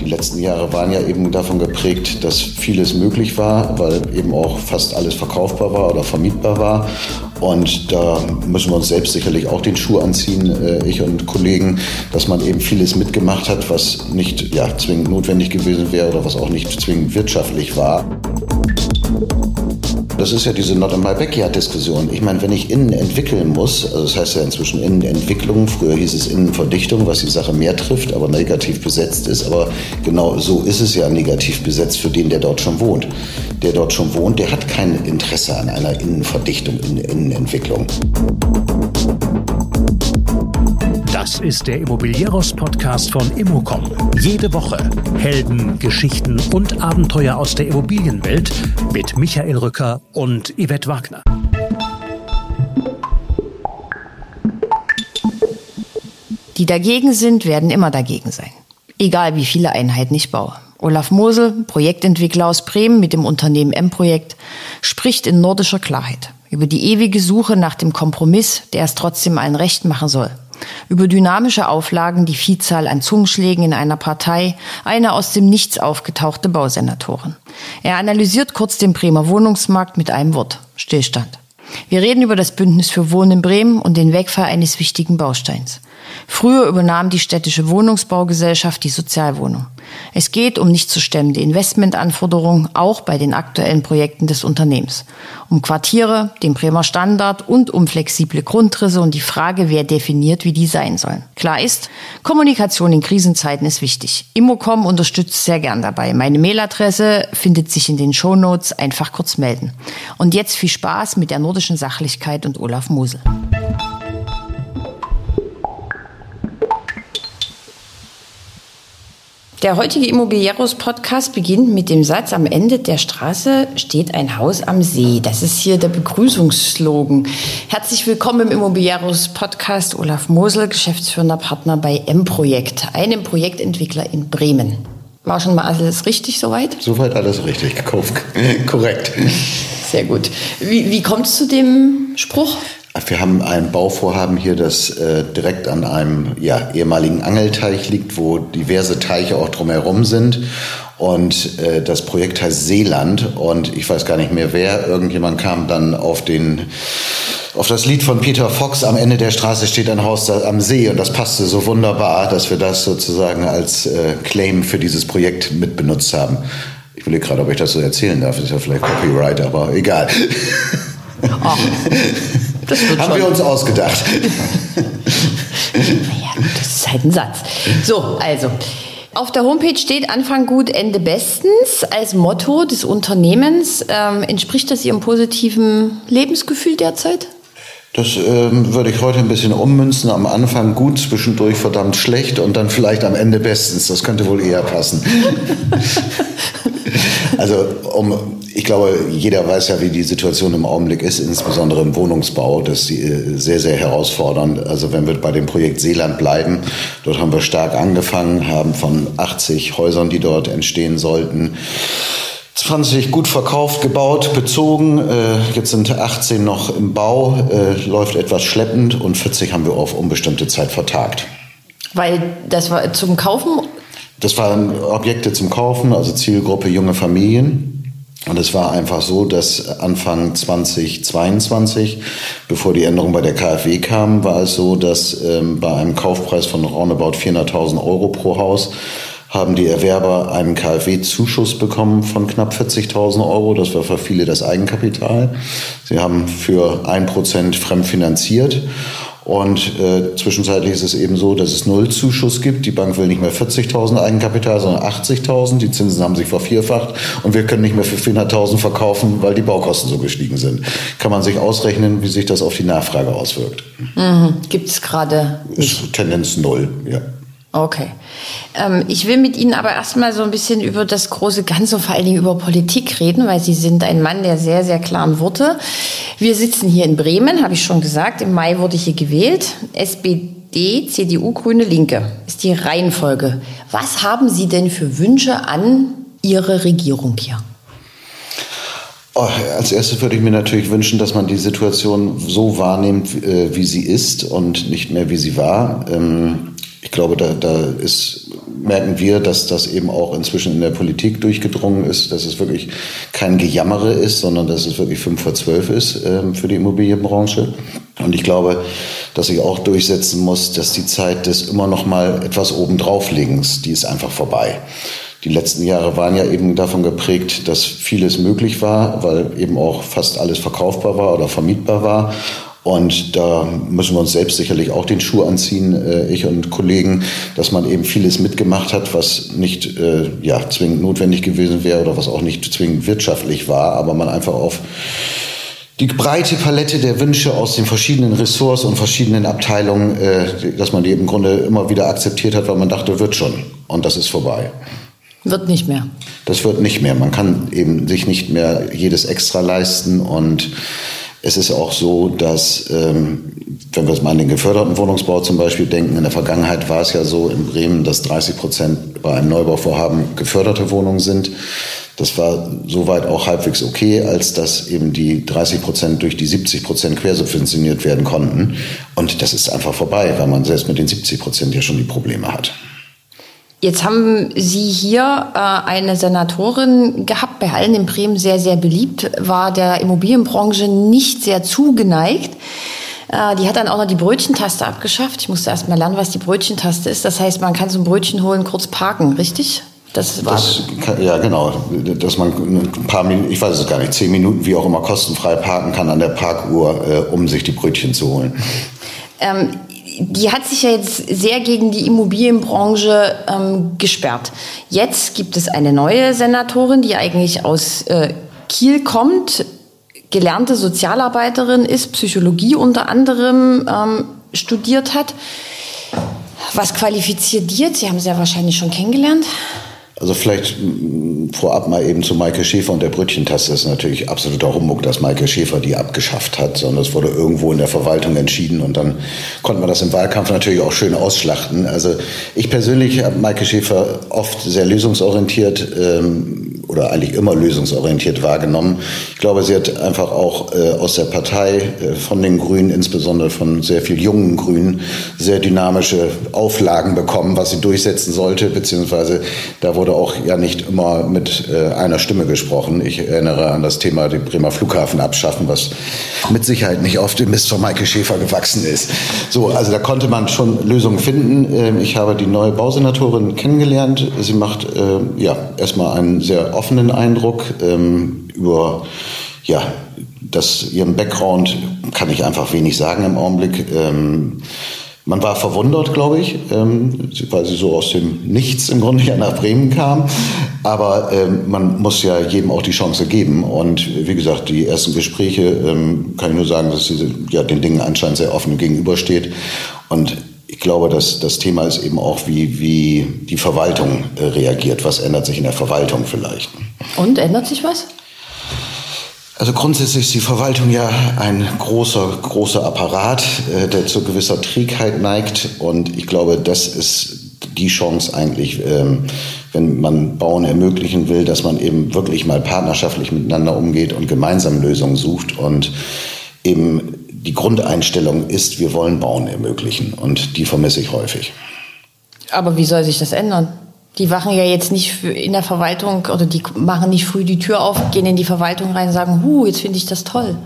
Die letzten Jahre waren ja eben davon geprägt, dass vieles möglich war, weil eben auch fast alles verkaufbar war oder vermietbar war. Und da müssen wir uns selbst sicherlich auch den Schuh anziehen, äh, ich und Kollegen, dass man eben vieles mitgemacht hat, was nicht ja, zwingend notwendig gewesen wäre oder was auch nicht zwingend wirtschaftlich war. Das ist ja diese Not in my backyard-Diskussion. Ich meine, wenn ich innen entwickeln muss, also das heißt ja inzwischen Innenentwicklung, früher hieß es Innenverdichtung, was die Sache mehr trifft, aber negativ besetzt ist. Aber genau so ist es ja negativ besetzt für den, der dort schon wohnt. Der dort schon wohnt, der hat kein Interesse an einer Innenverdichtung, Innenentwicklung. Das ist der Immobilieros-Podcast von Immocom. Jede Woche Helden, Geschichten und Abenteuer aus der Immobilienwelt mit Michael Rücker und Yvette Wagner. Die dagegen sind, werden immer dagegen sein. Egal wie viele Einheiten ich baue. Olaf Mosel, Projektentwickler aus Bremen mit dem Unternehmen M-Projekt, spricht in nordischer Klarheit über die ewige Suche nach dem Kompromiss, der es trotzdem allen recht machen soll über dynamische Auflagen, die Vielzahl an Zungenschlägen in einer Partei, eine aus dem Nichts aufgetauchte Bausenatorin. Er analysiert kurz den Bremer Wohnungsmarkt mit einem Wort. Stillstand. Wir reden über das Bündnis für Wohnen in Bremen und den Wegfall eines wichtigen Bausteins. Früher übernahm die städtische Wohnungsbaugesellschaft die Sozialwohnung. Es geht um nicht zu stemmende Investmentanforderungen, auch bei den aktuellen Projekten des Unternehmens. Um Quartiere, den Bremer Standard und um flexible Grundrisse und die Frage, wer definiert, wie die sein sollen. Klar ist, Kommunikation in Krisenzeiten ist wichtig. Immocom unterstützt sehr gern dabei. Meine Mailadresse findet sich in den Shownotes. Einfach kurz melden. Und jetzt viel Spaß mit der nordischen Sachlichkeit und Olaf Mosel. Der heutige Immobilieros-Podcast beginnt mit dem Satz, am Ende der Straße steht ein Haus am See. Das ist hier der Begrüßungsslogan. Herzlich willkommen im Immobilieros-Podcast. Olaf Mosel, geschäftsführender Partner bei M-Projekt, einem Projektentwickler in Bremen. War schon mal alles richtig soweit? Soweit alles richtig, korrekt. Sehr gut. Wie, wie kommt es zu dem Spruch? Wir haben ein Bauvorhaben hier, das äh, direkt an einem ja, ehemaligen Angelteich liegt, wo diverse Teiche auch drumherum sind. Und äh, das Projekt heißt Seeland. Und ich weiß gar nicht mehr wer. Irgendjemand kam dann auf den auf das Lied von Peter Fox, am Ende der Straße steht ein Haus am See und das passte so wunderbar, dass wir das sozusagen als äh, Claim für dieses Projekt mitbenutzt haben. Ich will gerade, ob ich das so erzählen darf, ist ja vielleicht Copyright, aber egal. Ach. Das wird Haben schon. wir uns ausgedacht. naja, gut, das ist halt ein Satz. So, also. Auf der Homepage steht Anfang gut, Ende bestens als Motto des Unternehmens. Ähm, entspricht das Ihrem positiven Lebensgefühl derzeit? Das ähm, würde ich heute ein bisschen ummünzen. Am Anfang gut, zwischendurch verdammt schlecht und dann vielleicht am Ende bestens. Das könnte wohl eher passen. also um ich glaube, jeder weiß ja, wie die Situation im Augenblick ist, insbesondere im Wohnungsbau. Das ist äh, sehr, sehr herausfordernd. Also wenn wir bei dem Projekt Seeland bleiben, dort haben wir stark angefangen, haben von 80 Häusern, die dort entstehen sollten, 20 gut verkauft, gebaut, bezogen. Äh, jetzt sind 18 noch im Bau, äh, läuft etwas schleppend und 40 haben wir auf unbestimmte Zeit vertagt. Weil das war zum Kaufen? Das waren Objekte zum Kaufen, also Zielgruppe junge Familien. Und es war einfach so, dass Anfang 2022, bevor die Änderung bei der KfW kam, war es so, dass ähm, bei einem Kaufpreis von roundabout 400.000 Euro pro Haus haben die Erwerber einen KfW-Zuschuss bekommen von knapp 40.000 Euro. Das war für viele das Eigenkapital. Sie haben für ein Prozent fremdfinanziert. Und äh, zwischenzeitlich ist es eben so, dass es Nullzuschuss gibt. Die Bank will nicht mehr 40.000 Eigenkapital, sondern 80.000. Die Zinsen haben sich vervierfacht und wir können nicht mehr für 400.000 verkaufen, weil die Baukosten so gestiegen sind. Kann man sich ausrechnen, wie sich das auf die Nachfrage auswirkt. Mhm. Gibt es gerade? Tendenz null, ja. Okay. Ähm, ich will mit Ihnen aber erstmal so ein bisschen über das große Ganze, vor allen Dingen über Politik reden, weil Sie sind ein Mann der sehr, sehr klaren Worte. Wir sitzen hier in Bremen, habe ich schon gesagt. Im Mai wurde hier gewählt. SPD, CDU, Grüne, Linke ist die Reihenfolge. Was haben Sie denn für Wünsche an Ihre Regierung hier? Oh, als erstes würde ich mir natürlich wünschen, dass man die Situation so wahrnimmt, äh, wie sie ist und nicht mehr wie sie war. Ähm, ich glaube, da, da ist, merken wir, dass das eben auch inzwischen in der Politik durchgedrungen ist, dass es wirklich kein Gejammere ist, sondern dass es wirklich fünf vor zwölf ist ähm, für die Immobilienbranche. Und ich glaube, dass sich auch durchsetzen muss, dass die Zeit des immer noch mal etwas obendrauflegens, die ist einfach vorbei. Die letzten Jahre waren ja eben davon geprägt, dass vieles möglich war, weil eben auch fast alles verkaufbar war oder vermietbar war. Und da müssen wir uns selbst sicherlich auch den Schuh anziehen, äh, ich und Kollegen, dass man eben vieles mitgemacht hat, was nicht äh, ja, zwingend notwendig gewesen wäre oder was auch nicht zwingend wirtschaftlich war, aber man einfach auf die breite Palette der Wünsche aus den verschiedenen Ressorts und verschiedenen Abteilungen, äh, dass man die im Grunde immer wieder akzeptiert hat, weil man dachte, wird schon. Und das ist vorbei. Wird nicht mehr. Das wird nicht mehr. Man kann eben sich nicht mehr jedes extra leisten und es ist auch so, dass, ähm, wenn wir jetzt mal an den geförderten Wohnungsbau zum Beispiel denken, in der Vergangenheit war es ja so in Bremen, dass 30 Prozent bei einem Neubauvorhaben geförderte Wohnungen sind. Das war soweit auch halbwegs okay, als dass eben die 30 Prozent durch die 70 Prozent quersubventioniert werden konnten. Und das ist einfach vorbei, weil man selbst mit den 70 Prozent ja schon die Probleme hat. Jetzt haben Sie hier äh, eine Senatorin gehabt, bei allen in Bremen sehr, sehr beliebt, war der Immobilienbranche nicht sehr zugeneigt. Äh, die hat dann auch noch die Brötchentaste abgeschafft. Ich musste erst mal lernen, was die Brötchentaste ist. Das heißt, man kann zum Brötchen holen, kurz parken, richtig? Das war das, ja, genau. Dass man ein paar Minuten, ich weiß es gar nicht, zehn Minuten, wie auch immer, kostenfrei parken kann an der Parkuhr, äh, um sich die Brötchen zu holen. Ähm, die hat sich ja jetzt sehr gegen die Immobilienbranche ähm, gesperrt. Jetzt gibt es eine neue Senatorin, die eigentlich aus äh, Kiel kommt, gelernte Sozialarbeiterin ist, Psychologie unter anderem ähm, studiert hat. Was qualifiziert die jetzt? Sie haben sie ja wahrscheinlich schon kennengelernt. Also vielleicht mm, vorab mal eben zu Maike Schäfer und der Brötchentaste. Das ist natürlich absoluter Humbug, dass Maike Schäfer die abgeschafft hat, sondern es wurde irgendwo in der Verwaltung entschieden und dann konnte man das im Wahlkampf natürlich auch schön ausschlachten. Also ich persönlich habe Maike Schäfer oft sehr lösungsorientiert ähm, oder eigentlich immer lösungsorientiert wahrgenommen. Ich glaube, sie hat einfach auch äh, aus der Partei äh, von den Grünen, insbesondere von sehr viel jungen Grünen, sehr dynamische Auflagen bekommen, was sie durchsetzen sollte, beziehungsweise da wurde auch ja nicht immer mit äh, einer Stimme gesprochen. Ich erinnere an das Thema den Bremer Flughafen abschaffen, was mit Sicherheit nicht auf dem Mist von Maike Schäfer gewachsen ist. So, also da konnte man schon Lösungen finden. Ähm, ich habe die neue Bausenatorin kennengelernt. Sie macht äh, ja erstmal einen sehr offenen Eindruck ähm, über ja, das, ihren Background kann ich einfach wenig sagen im Augenblick. Ähm, man war verwundert, glaube ich, ähm, weil sie so aus dem Nichts im Grunde ja nach Bremen kam. Aber ähm, man muss ja jedem auch die Chance geben. Und wie gesagt, die ersten Gespräche ähm, kann ich nur sagen, dass sie ja, den Dingen anscheinend sehr offen gegenübersteht. Und ich glaube, dass das Thema ist eben auch, wie, wie die Verwaltung äh, reagiert. Was ändert sich in der Verwaltung vielleicht? Und ändert sich was? Also grundsätzlich ist die Verwaltung ja ein großer, großer Apparat, äh, der zu gewisser Trägheit neigt. Und ich glaube, das ist die Chance eigentlich, ähm, wenn man Bauen ermöglichen will, dass man eben wirklich mal partnerschaftlich miteinander umgeht und gemeinsam Lösungen sucht und eben die Grundeinstellung ist, wir wollen Bauen ermöglichen und die vermisse ich häufig. Aber wie soll sich das ändern? Die wachen ja jetzt nicht in der Verwaltung oder die machen nicht früh die Tür auf, gehen in die Verwaltung rein und sagen, hu, jetzt finde ich das toll.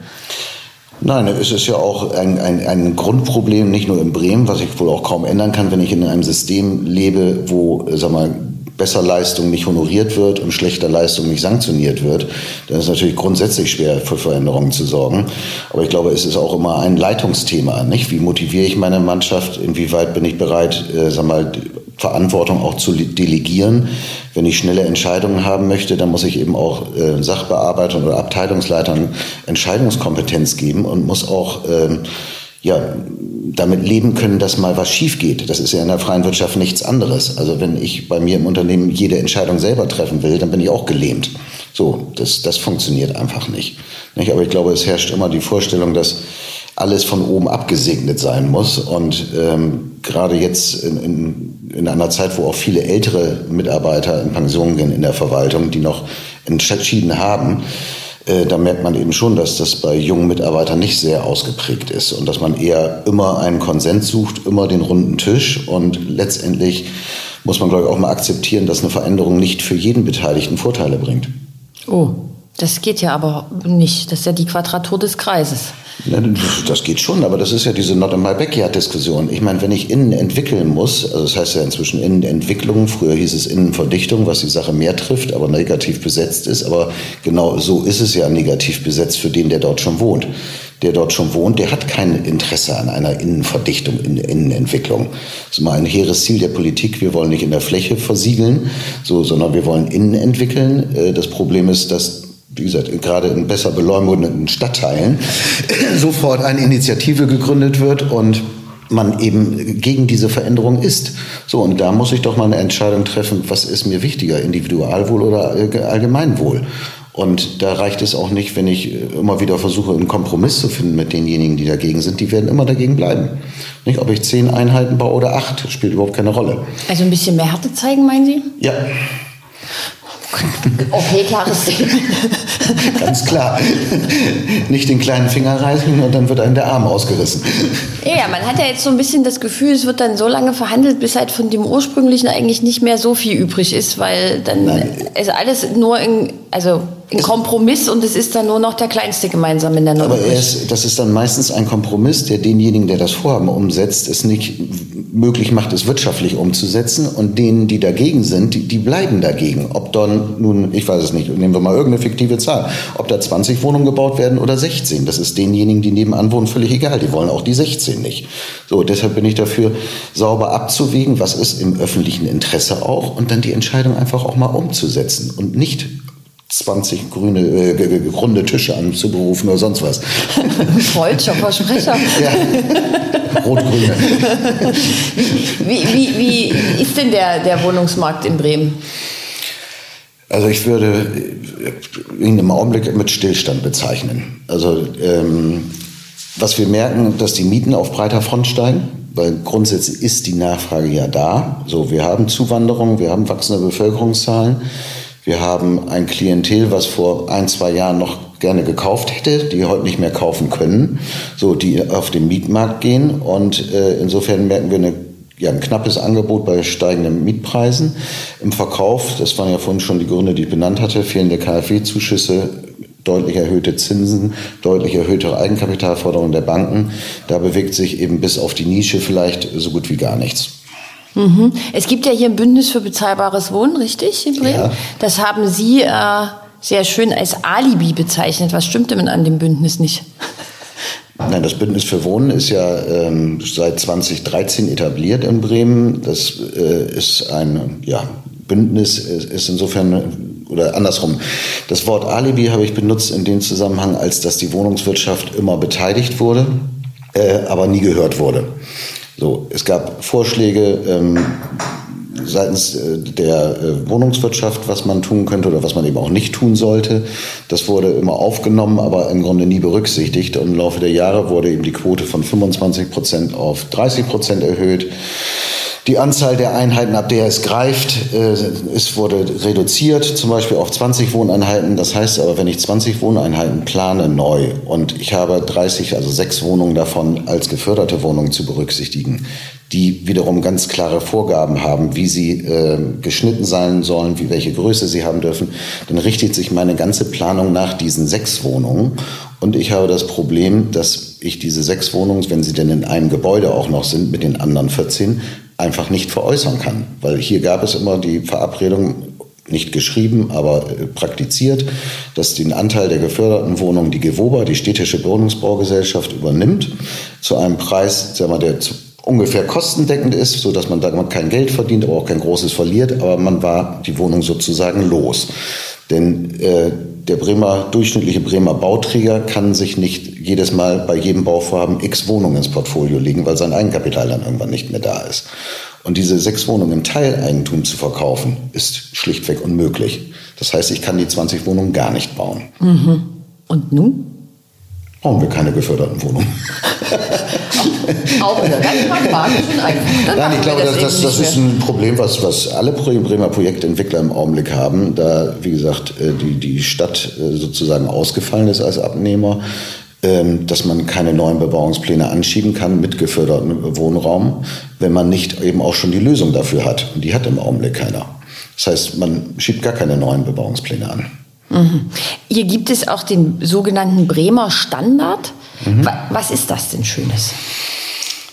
Nein, es ist ja auch ein, ein, ein Grundproblem, nicht nur in Bremen, was ich wohl auch kaum ändern kann, wenn ich in einem System lebe, wo, sag mal, besser Leistung nicht honoriert wird und schlechter Leistung nicht sanktioniert wird, dann ist natürlich grundsätzlich schwer für Veränderungen zu sorgen. Aber ich glaube, es ist auch immer ein Leitungsthema, nicht? Wie motiviere ich meine Mannschaft? Inwieweit bin ich bereit, äh, sag mal, Verantwortung auch zu delegieren? Wenn ich schnelle Entscheidungen haben möchte, dann muss ich eben auch äh, Sachbearbeitern oder Abteilungsleitern Entscheidungskompetenz geben und muss auch äh, ja, damit leben können, dass mal was schief geht. Das ist ja in der freien Wirtschaft nichts anderes. Also wenn ich bei mir im Unternehmen jede Entscheidung selber treffen will, dann bin ich auch gelähmt. So, das, das funktioniert einfach nicht. nicht? Aber ich glaube, es herrscht immer die Vorstellung, dass alles von oben abgesegnet sein muss. Und ähm, gerade jetzt in, in, in einer Zeit, wo auch viele ältere Mitarbeiter in Pension gehen in der Verwaltung, die noch entschieden haben, äh, da merkt man eben schon, dass das bei jungen Mitarbeitern nicht sehr ausgeprägt ist und dass man eher immer einen Konsens sucht, immer den runden Tisch und letztendlich muss man, glaube ich, auch mal akzeptieren, dass eine Veränderung nicht für jeden Beteiligten Vorteile bringt. Oh, das geht ja aber nicht. Das ist ja die Quadratur des Kreises. Das geht schon, aber das ist ja diese Not in my backyard-Diskussion. Ich meine, wenn ich innen entwickeln muss, also das heißt ja inzwischen Innenentwicklung, früher hieß es Innenverdichtung, was die Sache mehr trifft, aber negativ besetzt ist. Aber genau so ist es ja negativ besetzt für den, der dort schon wohnt. Der dort schon wohnt, der hat kein Interesse an einer Innenverdichtung, in Innenentwicklung. Das ist mal ein hehres Ziel der Politik. Wir wollen nicht in der Fläche versiegeln, so, sondern wir wollen innen entwickeln. Äh, das Problem ist, dass wie gesagt, gerade in besser beleumundeten Stadtteilen sofort eine Initiative gegründet wird und man eben gegen diese Veränderung ist. So, und da muss ich doch mal eine Entscheidung treffen, was ist mir wichtiger, Individualwohl oder Allgemeinwohl? Und da reicht es auch nicht, wenn ich immer wieder versuche, einen Kompromiss zu finden mit denjenigen, die dagegen sind. Die werden immer dagegen bleiben. Nicht, ob ich zehn Einheiten baue oder acht, spielt überhaupt keine Rolle. Also ein bisschen mehr Härte zeigen, meinen Sie? Ja. Okay, klares Statement. Ganz klar. Nicht den kleinen Finger reißen und dann wird einem der Arm ausgerissen. Ja, man hat ja jetzt so ein bisschen das Gefühl, es wird dann so lange verhandelt, bis halt von dem ursprünglichen eigentlich nicht mehr so viel übrig ist, weil dann Nein. ist alles nur in, also ein Kompromiss und es ist dann nur noch der kleinste gemeinsam in der Not. Aber ist, das ist dann meistens ein Kompromiss, der denjenigen, der das Vorhaben umsetzt, es nicht möglich macht, es wirtschaftlich umzusetzen und denen, die dagegen sind, die, die bleiben dagegen. Ob dann nun, ich weiß es nicht, nehmen wir mal irgendeine fiktive Zahl, ob da 20 Wohnungen gebaut werden oder 16, das ist denjenigen, die nebenan wohnen, völlig egal. Die wollen auch die 16 nicht. So, deshalb bin ich dafür, sauber abzuwägen, was ist im öffentlichen Interesse auch und dann die Entscheidung einfach auch mal umzusetzen und nicht 20 grüne, äh, runde Tische anzuberufen oder sonst was. Freudscher Versprecher. ja. Rot-grüne. Wie, wie, wie ist denn der, der Wohnungsmarkt in Bremen? Also ich würde ihn im Augenblick mit Stillstand bezeichnen. Also ähm, was wir merken, dass die Mieten auf breiter Front steigen, weil grundsätzlich ist die Nachfrage ja da. So, wir haben Zuwanderung, wir haben wachsende Bevölkerungszahlen. Wir haben ein Klientel, was vor ein, zwei Jahren noch gerne gekauft hätte, die heute nicht mehr kaufen können, so die auf den Mietmarkt gehen. Und äh, insofern merken wir eine, ja, ein knappes Angebot bei steigenden Mietpreisen. Im Verkauf, das waren ja vorhin schon die Gründe, die ich benannt hatte, fehlende KfW-Zuschüsse, deutlich erhöhte Zinsen, deutlich erhöhte Eigenkapitalforderungen der Banken. Da bewegt sich eben bis auf die Nische vielleicht so gut wie gar nichts. Mhm. Es gibt ja hier ein Bündnis für bezahlbares Wohnen, richtig, in Bremen? Ja. Das haben Sie äh, sehr schön als Alibi bezeichnet. Was stimmt denn an dem Bündnis nicht? Nein, das Bündnis für Wohnen ist ja ähm, seit 2013 etabliert in Bremen. Das äh, ist ein ja, Bündnis, ist insofern oder andersrum. Das Wort Alibi habe ich benutzt in dem Zusammenhang, als dass die Wohnungswirtschaft immer beteiligt wurde, äh, aber nie gehört wurde. So, es gab Vorschläge ähm, seitens äh, der äh, Wohnungswirtschaft, was man tun könnte oder was man eben auch nicht tun sollte. Das wurde immer aufgenommen, aber im Grunde nie berücksichtigt. Und im Laufe der Jahre wurde eben die Quote von 25 Prozent auf 30 Prozent erhöht. Die Anzahl der Einheiten, ab der es greift, äh, es wurde reduziert, zum Beispiel auf 20 Wohneinheiten. Das heißt aber, wenn ich 20 Wohneinheiten plane neu und ich habe 30, also sechs Wohnungen davon als geförderte Wohnungen zu berücksichtigen, die wiederum ganz klare Vorgaben haben, wie sie äh, geschnitten sein sollen, wie welche Größe sie haben dürfen, dann richtet sich meine ganze Planung nach diesen sechs Wohnungen. Und ich habe das Problem, dass ich diese sechs Wohnungen, wenn sie denn in einem Gebäude auch noch sind, mit den anderen 14, einfach nicht veräußern kann. Weil hier gab es immer die Verabredung, nicht geschrieben, aber äh, praktiziert, dass den Anteil der geförderten Wohnungen die GEWOBA, die städtische Wohnungsbaugesellschaft, übernimmt, zu einem Preis, sagen wir, der ungefähr kostendeckend ist, so dass man da kein Geld verdient, aber auch kein großes verliert, aber man war die Wohnung sozusagen los. Denn äh, der Bremer, durchschnittliche Bremer Bauträger kann sich nicht jedes Mal bei jedem Bauvorhaben x Wohnungen ins Portfolio legen, weil sein Eigenkapital dann irgendwann nicht mehr da ist. Und diese sechs Wohnungen im Teileigentum zu verkaufen, ist schlichtweg unmöglich. Das heißt, ich kann die 20 Wohnungen gar nicht bauen. Mhm. Und nun? Brauchen wir keine geförderten Wohnungen. Auch wieder ganz pragmatisch und einfach. Nein, ich glaube, das, das, das ist ein Problem, was, was alle Bremer Projektentwickler im Augenblick haben, da, wie gesagt, äh, die, die Stadt äh, sozusagen ausgefallen ist als Abnehmer, ähm, dass man keine neuen Bebauungspläne anschieben kann mit gefördertem Wohnraum, wenn man nicht eben auch schon die Lösung dafür hat. Und die hat im Augenblick keiner. Das heißt, man schiebt gar keine neuen Bebauungspläne an. Hier gibt es auch den sogenannten Bremer Standard. Mhm. Wa- Was ist das denn Schönes?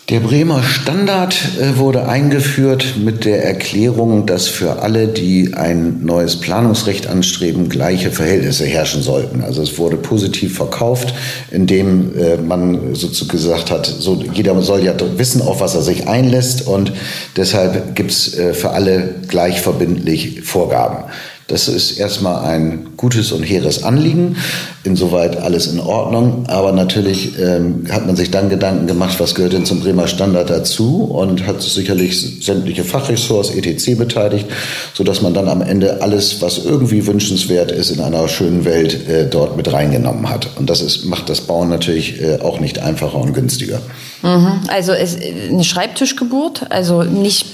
Der Bremer Standard äh, wurde eingeführt mit der Erklärung, dass für alle, die ein neues Planungsrecht anstreben, gleiche Verhältnisse herrschen sollten. Also es wurde positiv verkauft, indem äh, man sozusagen gesagt hat, so jeder soll ja wissen, auf was er sich einlässt und deshalb gibt's äh, für alle gleich verbindlich Vorgaben. Das ist erstmal ein gutes und hehres Anliegen. Insoweit alles in Ordnung. Aber natürlich ähm, hat man sich dann Gedanken gemacht, was gehört denn zum Bremer Standard dazu und hat sicherlich sämtliche Fachressorts, etc. beteiligt, sodass man dann am Ende alles, was irgendwie wünschenswert ist, in einer schönen Welt äh, dort mit reingenommen hat. Und das ist, macht das Bauen natürlich äh, auch nicht einfacher und günstiger. Mhm. Also es, eine Schreibtischgeburt, also nicht,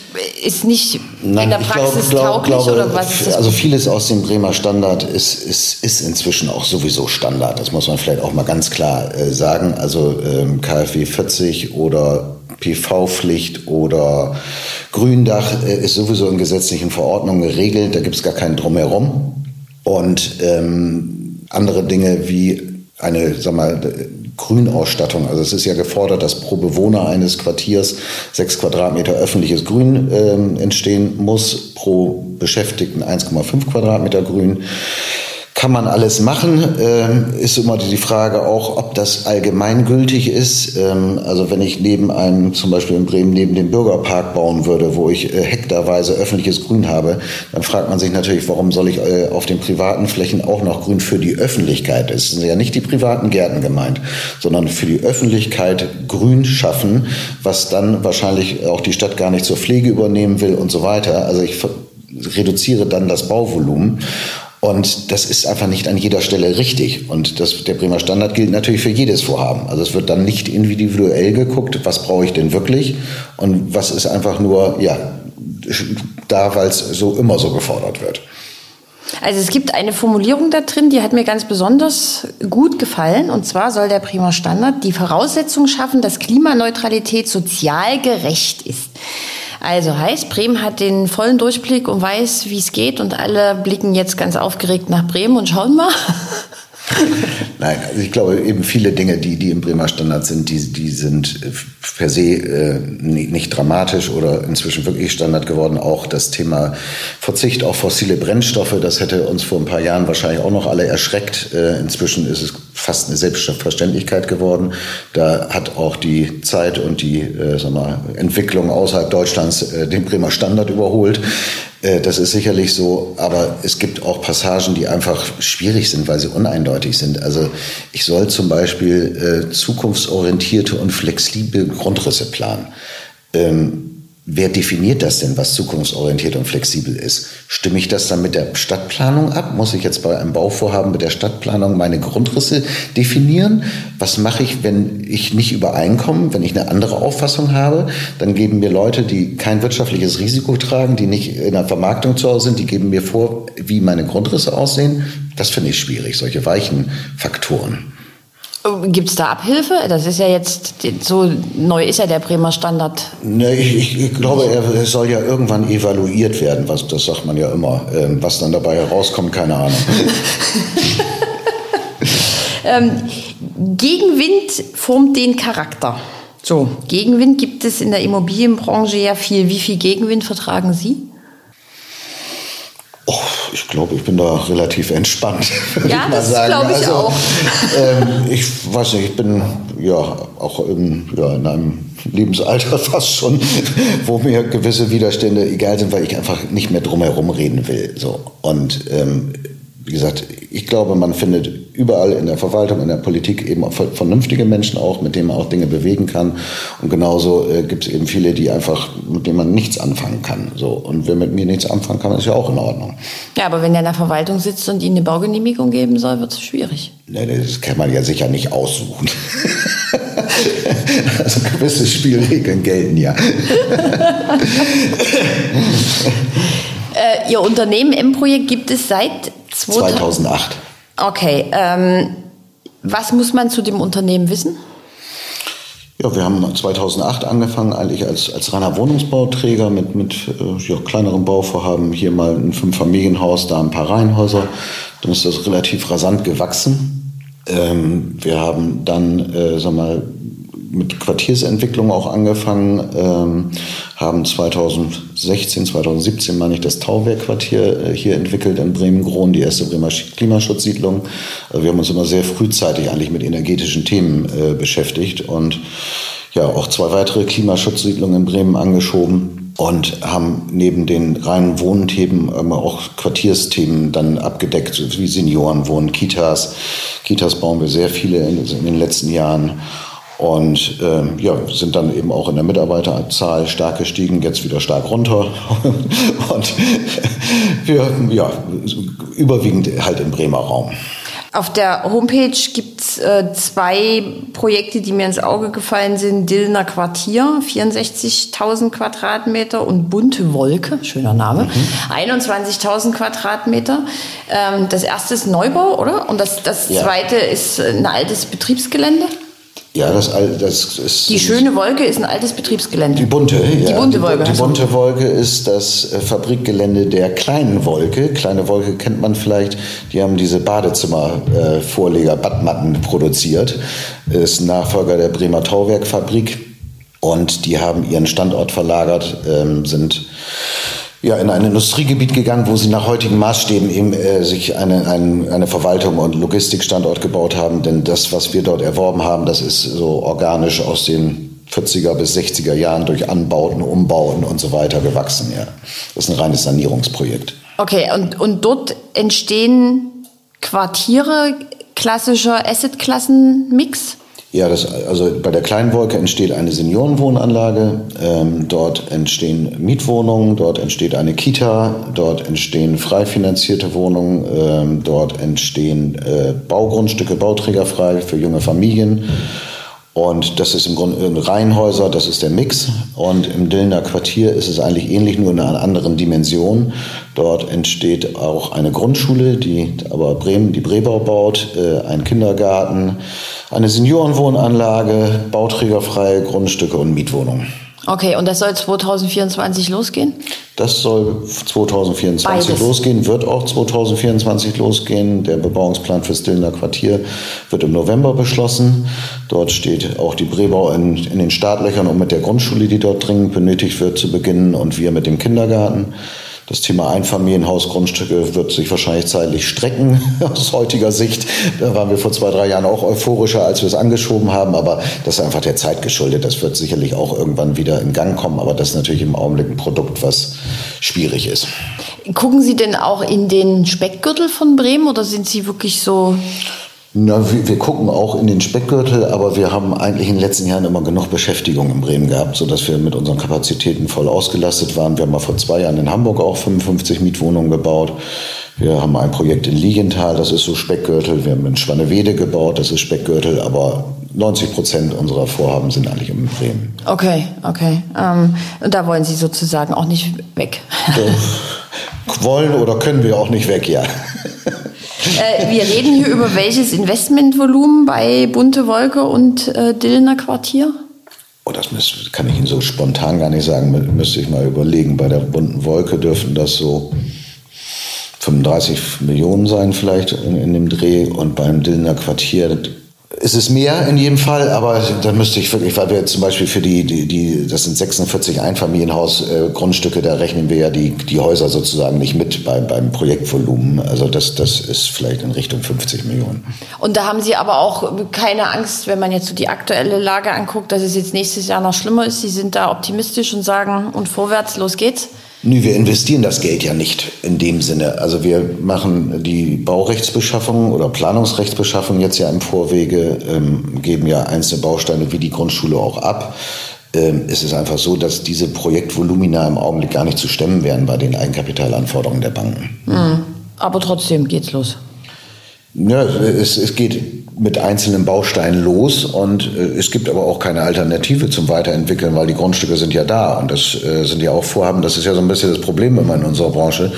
ist nicht in der Praxis glaub- glaub- tauglich glaube, oder was ist das? Also vieles aus dem Bremer Standard ist, ist, ist inzwischen auch sowieso Standard. Das muss man vielleicht auch mal ganz klar äh, sagen. Also ähm, KfW 40 oder PV-Pflicht oder Gründach äh, ist sowieso in gesetzlichen Verordnungen geregelt. Da gibt es gar keinen Drumherum. Und ähm, andere Dinge wie eine, sag mal, Grünausstattung. Also es ist ja gefordert, dass pro Bewohner eines Quartiers sechs Quadratmeter öffentliches Grün ähm, entstehen muss, pro Beschäftigten 1,5 Quadratmeter Grün. Kann man alles machen, ähm, ist immer die Frage auch, ob das allgemeingültig ist. Ähm, also wenn ich neben einem, zum Beispiel in Bremen, neben dem Bürgerpark bauen würde, wo ich äh, hektarweise öffentliches Grün habe, dann fragt man sich natürlich, warum soll ich äh, auf den privaten Flächen auch noch Grün für die Öffentlichkeit? Es sind ja nicht die privaten Gärten gemeint, sondern für die Öffentlichkeit Grün schaffen, was dann wahrscheinlich auch die Stadt gar nicht zur Pflege übernehmen will und so weiter. Also ich reduziere dann das Bauvolumen. Und das ist einfach nicht an jeder Stelle richtig. Und das, der Bremer Standard gilt natürlich für jedes Vorhaben. Also es wird dann nicht individuell geguckt, was brauche ich denn wirklich und was ist einfach nur, ja, da, weil es so immer so gefordert wird. Also es gibt eine Formulierung da drin, die hat mir ganz besonders gut gefallen. Und zwar soll der Prima Standard die Voraussetzung schaffen, dass Klimaneutralität sozial gerecht ist. Also heißt, Bremen hat den vollen Durchblick und weiß, wie es geht. Und alle blicken jetzt ganz aufgeregt nach Bremen und schauen mal. Nein, also ich glaube eben viele Dinge, die, die im Bremer Standard sind, die, die sind äh, per se äh, nicht, dramatisch oder inzwischen wirklich Standard geworden. Auch das Thema Verzicht auf fossile Brennstoffe, das hätte uns vor ein paar Jahren wahrscheinlich auch noch alle erschreckt. Äh, inzwischen ist es fast eine Selbstverständlichkeit geworden. Da hat auch die Zeit und die äh, sag mal, Entwicklung außerhalb Deutschlands äh, den Bremer Standard überholt. Äh, Das ist sicherlich so, aber es gibt auch Passagen, die einfach schwierig sind, weil sie uneindeutig sind. Also ich soll zum Beispiel äh, zukunftsorientierte und flexible Grundrisse planen. Ähm, wer definiert das denn, was zukunftsorientiert und flexibel ist? Stimme ich das dann mit der Stadtplanung ab? Muss ich jetzt bei einem Bauvorhaben mit der Stadtplanung meine Grundrisse definieren? Was mache ich, wenn ich nicht übereinkomme, wenn ich eine andere Auffassung habe? Dann geben mir Leute, die kein wirtschaftliches Risiko tragen, die nicht in der Vermarktung zu Hause sind, die geben mir vor, wie meine Grundrisse aussehen. Das finde ich schwierig, solche weichen Faktoren. Gibt es da Abhilfe? Das ist ja jetzt, so neu ist ja der Bremer Standard. Ne, ich, ich glaube, er soll ja irgendwann evaluiert werden, was, das sagt man ja immer. Ähm, was dann dabei herauskommt, keine Ahnung. Ähm, Gegenwind formt den Charakter. So, Gegenwind gibt es in der Immobilienbranche ja viel. Wie viel Gegenwind vertragen Sie? Oh, ich glaube, ich bin da relativ entspannt. Ja, das glaube ich also, auch. Ähm, ich weiß nicht, ich bin ja auch im, ja, in einem Lebensalter fast schon, wo mir gewisse Widerstände egal sind, weil ich einfach nicht mehr drumherum reden will. So. Und ähm, wie gesagt, ich glaube, man findet überall in der Verwaltung, in der Politik eben auch vernünftige Menschen auch, mit denen man auch Dinge bewegen kann. Und genauso äh, gibt es eben viele, die einfach, mit denen man nichts anfangen kann. So. Und wer mit mir nichts anfangen kann, ist ja auch in Ordnung. Ja, aber wenn er in der Verwaltung sitzt und Ihnen eine Baugenehmigung geben soll, wird es schwierig. Nee, das kann man ja sicher nicht aussuchen. also gewisse Spielregeln gelten ja. äh, Ihr Unternehmen M-Projekt gibt es seit 2008. Okay. Ähm, was muss man zu dem Unternehmen wissen? Ja, wir haben 2008 angefangen, eigentlich als, als reiner Wohnungsbauträger mit, mit äh, ja, kleineren Bauvorhaben. Hier mal ein Fünffamilienhaus, da ein paar Reihenhäuser. Dann ist das relativ rasant gewachsen. Ähm, wir haben dann, äh, sag mal, mit Quartiersentwicklung auch angefangen, ähm, haben 2016, 2017 meine ich das Tauwerkquartier äh, hier entwickelt in Bremen-Grohn, die erste Bremer Klimaschutzsiedlung. Also wir haben uns immer sehr frühzeitig eigentlich mit energetischen Themen äh, beschäftigt und ja auch zwei weitere Klimaschutzsiedlungen in Bremen angeschoben und haben neben den reinen Wohnthemen auch Quartiersthemen dann abgedeckt, wie Seniorenwohnen, Kitas. Kitas bauen wir sehr viele in den letzten Jahren und äh, ja, sind dann eben auch in der Mitarbeiterzahl stark gestiegen, jetzt wieder stark runter. und wir, ja, überwiegend halt im Bremer Raum. Auf der Homepage gibt es äh, zwei Projekte, die mir ins Auge gefallen sind. Dillner Quartier, 64.000 Quadratmeter und Bunte Wolke, schöner Name, mhm. 21.000 Quadratmeter. Ähm, das erste ist Neubau, oder? Und das, das ja. zweite ist ein altes Betriebsgelände? Ja, das, das ist. Die schöne Wolke ist ein altes Betriebsgelände. Die bunte, ja. Die bunte Wolke. Die, die bunte Wolke ist das äh, Fabrikgelände der kleinen Wolke. Kleine Wolke kennt man vielleicht. Die haben diese Badezimmervorleger, äh, Badmatten produziert. Ist Nachfolger der Bremer Tauwerkfabrik. Und die haben ihren Standort verlagert, ähm, sind ja, in ein Industriegebiet gegangen, wo sie nach heutigen Maßstäben eben äh, sich eine, eine, eine Verwaltung und Logistikstandort gebaut haben. Denn das, was wir dort erworben haben, das ist so organisch aus den 40er bis 60er Jahren durch Anbauten, Umbauten und so weiter gewachsen. Ja. Das ist ein reines Sanierungsprojekt. Okay, und, und dort entstehen Quartiere, klassischer Asset-Klassen-Mix? Ja, das, also bei der kleinen Wolke entsteht eine Seniorenwohnanlage, ähm, dort entstehen Mietwohnungen, dort entsteht eine Kita, dort entstehen frei finanzierte Wohnungen, ähm, dort entstehen äh, Baugrundstücke bauträgerfrei für junge Familien. Und das ist im Grunde Reihenhäuser, das ist der Mix. Und im Dillner Quartier ist es eigentlich ähnlich, nur in einer anderen Dimension. Dort entsteht auch eine Grundschule, die aber Bremen, die Brebau baut, äh, ein Kindergarten, eine Seniorenwohnanlage, bauträgerfreie Grundstücke und Mietwohnungen. Okay, und das soll 2024 losgehen? Das soll 2024 Beides. losgehen, wird auch 2024 losgehen. Der Bebauungsplan fürs Dillner Quartier wird im November beschlossen. Dort steht auch die Brebau in, in den Startlöchern, um mit der Grundschule, die dort dringend benötigt wird, zu beginnen und wir mit dem Kindergarten. Das Thema Einfamilienhausgrundstücke wird sich wahrscheinlich zeitlich strecken aus heutiger Sicht. Da waren wir vor zwei, drei Jahren auch euphorischer, als wir es angeschoben haben. Aber das ist einfach der Zeit geschuldet. Das wird sicherlich auch irgendwann wieder in Gang kommen. Aber das ist natürlich im Augenblick ein Produkt, was schwierig ist. Gucken Sie denn auch in den Speckgürtel von Bremen oder sind Sie wirklich so na, wir, wir, gucken auch in den Speckgürtel, aber wir haben eigentlich in den letzten Jahren immer genug Beschäftigung in Bremen gehabt, sodass wir mit unseren Kapazitäten voll ausgelastet waren. Wir haben mal vor zwei Jahren in Hamburg auch 55 Mietwohnungen gebaut. Wir haben ein Projekt in Lienthal, das ist so Speckgürtel. Wir haben in Schwannewede gebaut, das ist Speckgürtel, aber 90 Prozent unserer Vorhaben sind eigentlich in Bremen. Okay, okay. Ähm, da wollen Sie sozusagen auch nicht weg. wollen oder können wir auch nicht weg, ja. Äh, wir reden hier über welches Investmentvolumen bei Bunte Wolke und äh, Dillner Quartier? Oh, das müsst, kann ich Ihnen so spontan gar nicht sagen. Müsste ich mal überlegen. Bei der Bunten Wolke dürften das so 35 Millionen sein vielleicht in, in dem Dreh. Und beim Dillner Quartier es ist mehr in jedem Fall, aber da müsste ich wirklich, weil wir zum Beispiel für die, die, die das sind 46 Einfamilienhaus-Grundstücke, da rechnen wir ja die, die Häuser sozusagen nicht mit beim, beim Projektvolumen. Also das, das ist vielleicht in Richtung 50 Millionen. Und da haben Sie aber auch keine Angst, wenn man jetzt so die aktuelle Lage anguckt, dass es jetzt nächstes Jahr noch schlimmer ist. Sie sind da optimistisch und sagen, und vorwärts, los geht's? Nö, wir investieren das Geld ja nicht in dem Sinne. Also wir machen die Baurechtsbeschaffung oder Planungsrechtsbeschaffung jetzt ja im Vorwege, ähm, geben ja einzelne Bausteine wie die Grundschule auch ab. Ähm, es ist einfach so, dass diese Projektvolumina im Augenblick gar nicht zu stemmen wären bei den Eigenkapitalanforderungen der Banken. Mhm. Aber trotzdem geht's los. Ja, es, es geht mit einzelnen Bausteinen los und äh, es gibt aber auch keine Alternative zum Weiterentwickeln, weil die Grundstücke sind ja da und das äh, sind ja auch Vorhaben. Das ist ja so ein bisschen das Problem immer in unserer Branche,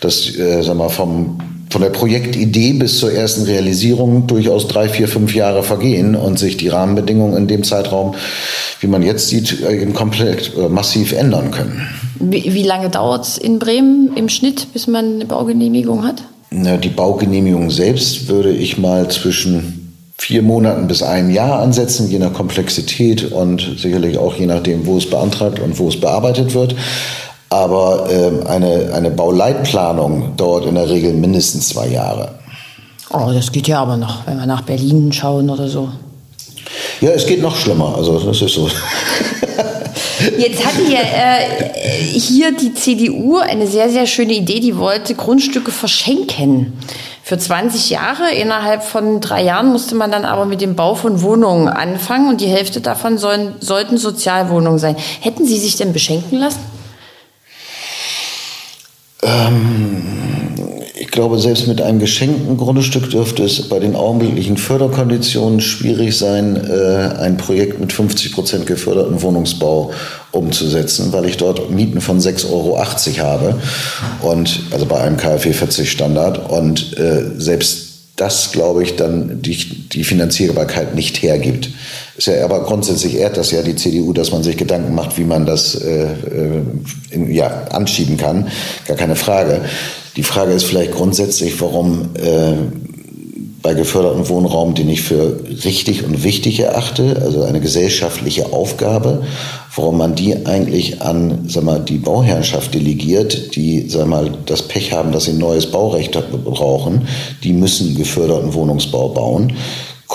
dass, äh, sag mal, vom von der Projektidee bis zur ersten Realisierung durchaus drei, vier, fünf Jahre vergehen und sich die Rahmenbedingungen in dem Zeitraum, wie man jetzt sieht, eben komplett äh, massiv ändern können. Wie, wie lange dauert es in Bremen im Schnitt, bis man eine Baugenehmigung hat? Na, die Baugenehmigung selbst würde ich mal zwischen vier Monaten bis einem Jahr ansetzen, je nach Komplexität und sicherlich auch je nachdem, wo es beantragt und wo es bearbeitet wird. Aber äh, eine, eine Bauleitplanung dauert in der Regel mindestens zwei Jahre. Oh, das geht ja aber noch, wenn wir nach Berlin schauen oder so. Ja, es geht noch schlimmer. Also das ist so. Jetzt hatte ja äh, hier die CDU eine sehr, sehr schöne Idee. Die wollte Grundstücke verschenken. Für 20 Jahre. Innerhalb von drei Jahren musste man dann aber mit dem Bau von Wohnungen anfangen und die Hälfte davon sollen, sollten Sozialwohnungen sein. Hätten Sie sich denn beschenken lassen? Ähm, glaube, selbst mit einem geschenkten Grundstück dürfte es bei den augenblicklichen Förderkonditionen schwierig sein, äh, ein Projekt mit 50 Prozent geförderten Wohnungsbau umzusetzen, weil ich dort Mieten von 6,80 Euro habe und also bei einem KfW 40 Standard und äh, selbst das, glaube ich, dann die, die Finanzierbarkeit nicht hergibt. Ist ja aber grundsätzlich ehrt das ja die CDU, dass man sich Gedanken macht, wie man das äh, äh, in, ja, anschieben kann. Gar keine Frage. Die Frage ist vielleicht grundsätzlich, warum äh, bei gefördertem Wohnraum, den ich für richtig und wichtig erachte, also eine gesellschaftliche Aufgabe, warum man die eigentlich an sag mal, die Bauherrschaft delegiert, die sag mal, das Pech haben, dass sie ein neues Baurecht brauchen, die müssen geförderten Wohnungsbau bauen.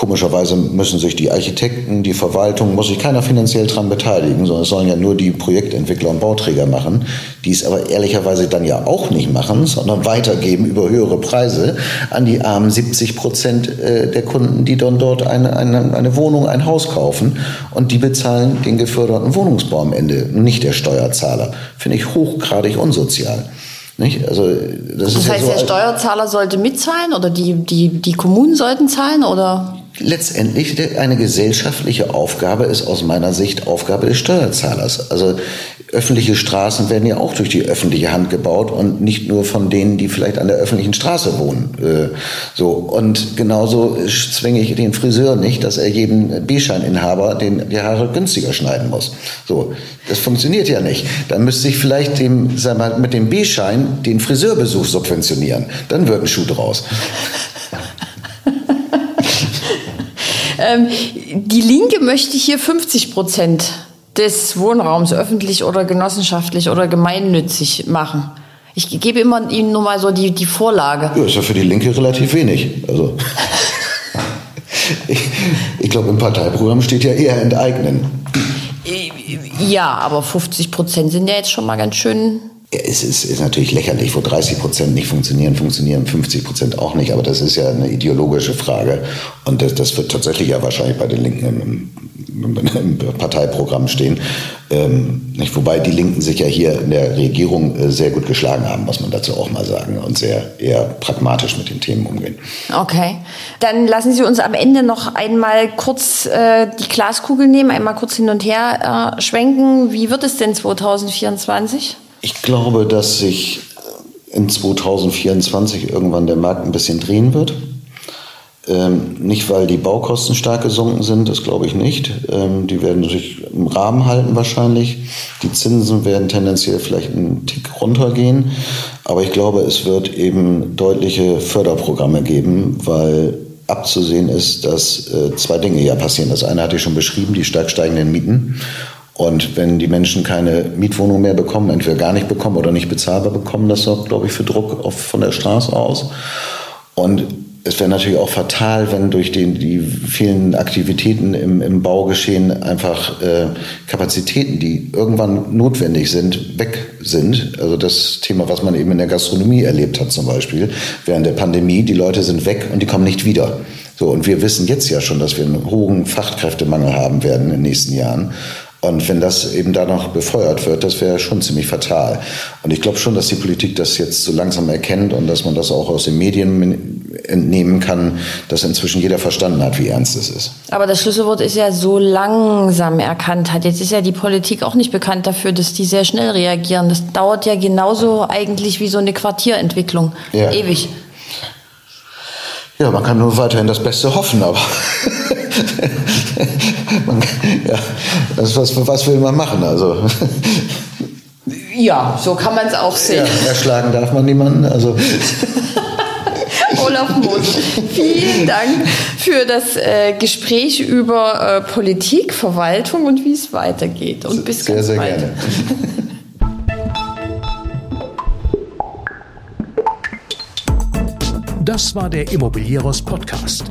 Komischerweise müssen sich die Architekten, die Verwaltung, muss sich keiner finanziell dran beteiligen, sondern es sollen ja nur die Projektentwickler und Bauträger machen, die es aber ehrlicherweise dann ja auch nicht machen, sondern weitergeben über höhere Preise an die armen 70 Prozent äh, der Kunden, die dann dort eine, eine, eine Wohnung, ein Haus kaufen und die bezahlen den geförderten Wohnungsbau am Ende, nicht der Steuerzahler. Finde ich hochgradig unsozial. Nicht? Also, das, das heißt, ja so, der Steuerzahler sollte mitzahlen oder die, die, die Kommunen sollten zahlen oder? Letztendlich eine gesellschaftliche Aufgabe ist aus meiner Sicht Aufgabe des Steuerzahlers. Also öffentliche Straßen werden ja auch durch die öffentliche Hand gebaut und nicht nur von denen, die vielleicht an der öffentlichen Straße wohnen. Äh, so und genauso zwinge ich den Friseur nicht, dass er jedem B-Scheininhaber den die Haare günstiger schneiden muss. So, das funktioniert ja nicht. Dann müsste ich vielleicht dem, sag mal, mit dem B-Schein den Friseurbesuch subventionieren. Dann wird ein Schuh draus. Ähm, die Linke möchte hier 50 Prozent des Wohnraums öffentlich oder genossenschaftlich oder gemeinnützig machen. Ich gebe immer Ihnen nur mal so die, die Vorlage. Ja, ist ja für die Linke relativ wenig. Also. ich, ich glaube, im Parteiprogramm steht ja eher enteignen. Ja, aber 50 Prozent sind ja jetzt schon mal ganz schön es ist, ist, natürlich lächerlich, wo 30 Prozent nicht funktionieren, funktionieren 50 Prozent auch nicht. Aber das ist ja eine ideologische Frage. Und das, das wird tatsächlich ja wahrscheinlich bei den Linken im, im, im Parteiprogramm stehen. Ähm, nicht? Wobei die Linken sich ja hier in der Regierung äh, sehr gut geschlagen haben, muss man dazu auch mal sagen. Und sehr eher pragmatisch mit den Themen umgehen. Okay. Dann lassen Sie uns am Ende noch einmal kurz äh, die Glaskugel nehmen, einmal kurz hin und her äh, schwenken. Wie wird es denn 2024? Ich glaube, dass sich in 2024 irgendwann der Markt ein bisschen drehen wird. Ähm, nicht, weil die Baukosten stark gesunken sind, das glaube ich nicht. Ähm, die werden sich im Rahmen halten wahrscheinlich. Die Zinsen werden tendenziell vielleicht einen Tick runtergehen. Aber ich glaube, es wird eben deutliche Förderprogramme geben, weil abzusehen ist, dass äh, zwei Dinge ja passieren. Das eine hatte ich schon beschrieben, die stark steigenden Mieten. Und wenn die Menschen keine Mietwohnung mehr bekommen, entweder gar nicht bekommen oder nicht bezahlbar bekommen, das sorgt, glaube ich, für Druck auf, von der Straße aus. Und es wäre natürlich auch fatal, wenn durch die, die vielen Aktivitäten im, im Baugeschehen einfach äh, Kapazitäten, die irgendwann notwendig sind, weg sind. Also das Thema, was man eben in der Gastronomie erlebt hat zum Beispiel, während der Pandemie, die Leute sind weg und die kommen nicht wieder. So, und wir wissen jetzt ja schon, dass wir einen hohen Fachkräftemangel haben werden in den nächsten Jahren. Und wenn das eben da noch befeuert wird, das wäre schon ziemlich fatal. Und ich glaube schon, dass die Politik das jetzt so langsam erkennt und dass man das auch aus den Medien entnehmen kann, dass inzwischen jeder verstanden hat, wie ernst es ist. Aber das Schlüsselwort ist ja so langsam erkannt hat. Jetzt ist ja die Politik auch nicht bekannt dafür, dass die sehr schnell reagieren. Das dauert ja genauso eigentlich wie so eine Quartierentwicklung. Ja. Ewig. Ja, man kann nur weiterhin das Beste hoffen, aber man, ja, das, was, was will man machen? Also ja, so kann man es auch sehen. Ja, erschlagen darf man niemanden. Also Olaf Moos, vielen Dank für das äh, Gespräch über äh, Politik, Verwaltung und wie es weitergeht. Und bis sehr, ganz sehr bald. gerne. Das war der Immobilieros Podcast.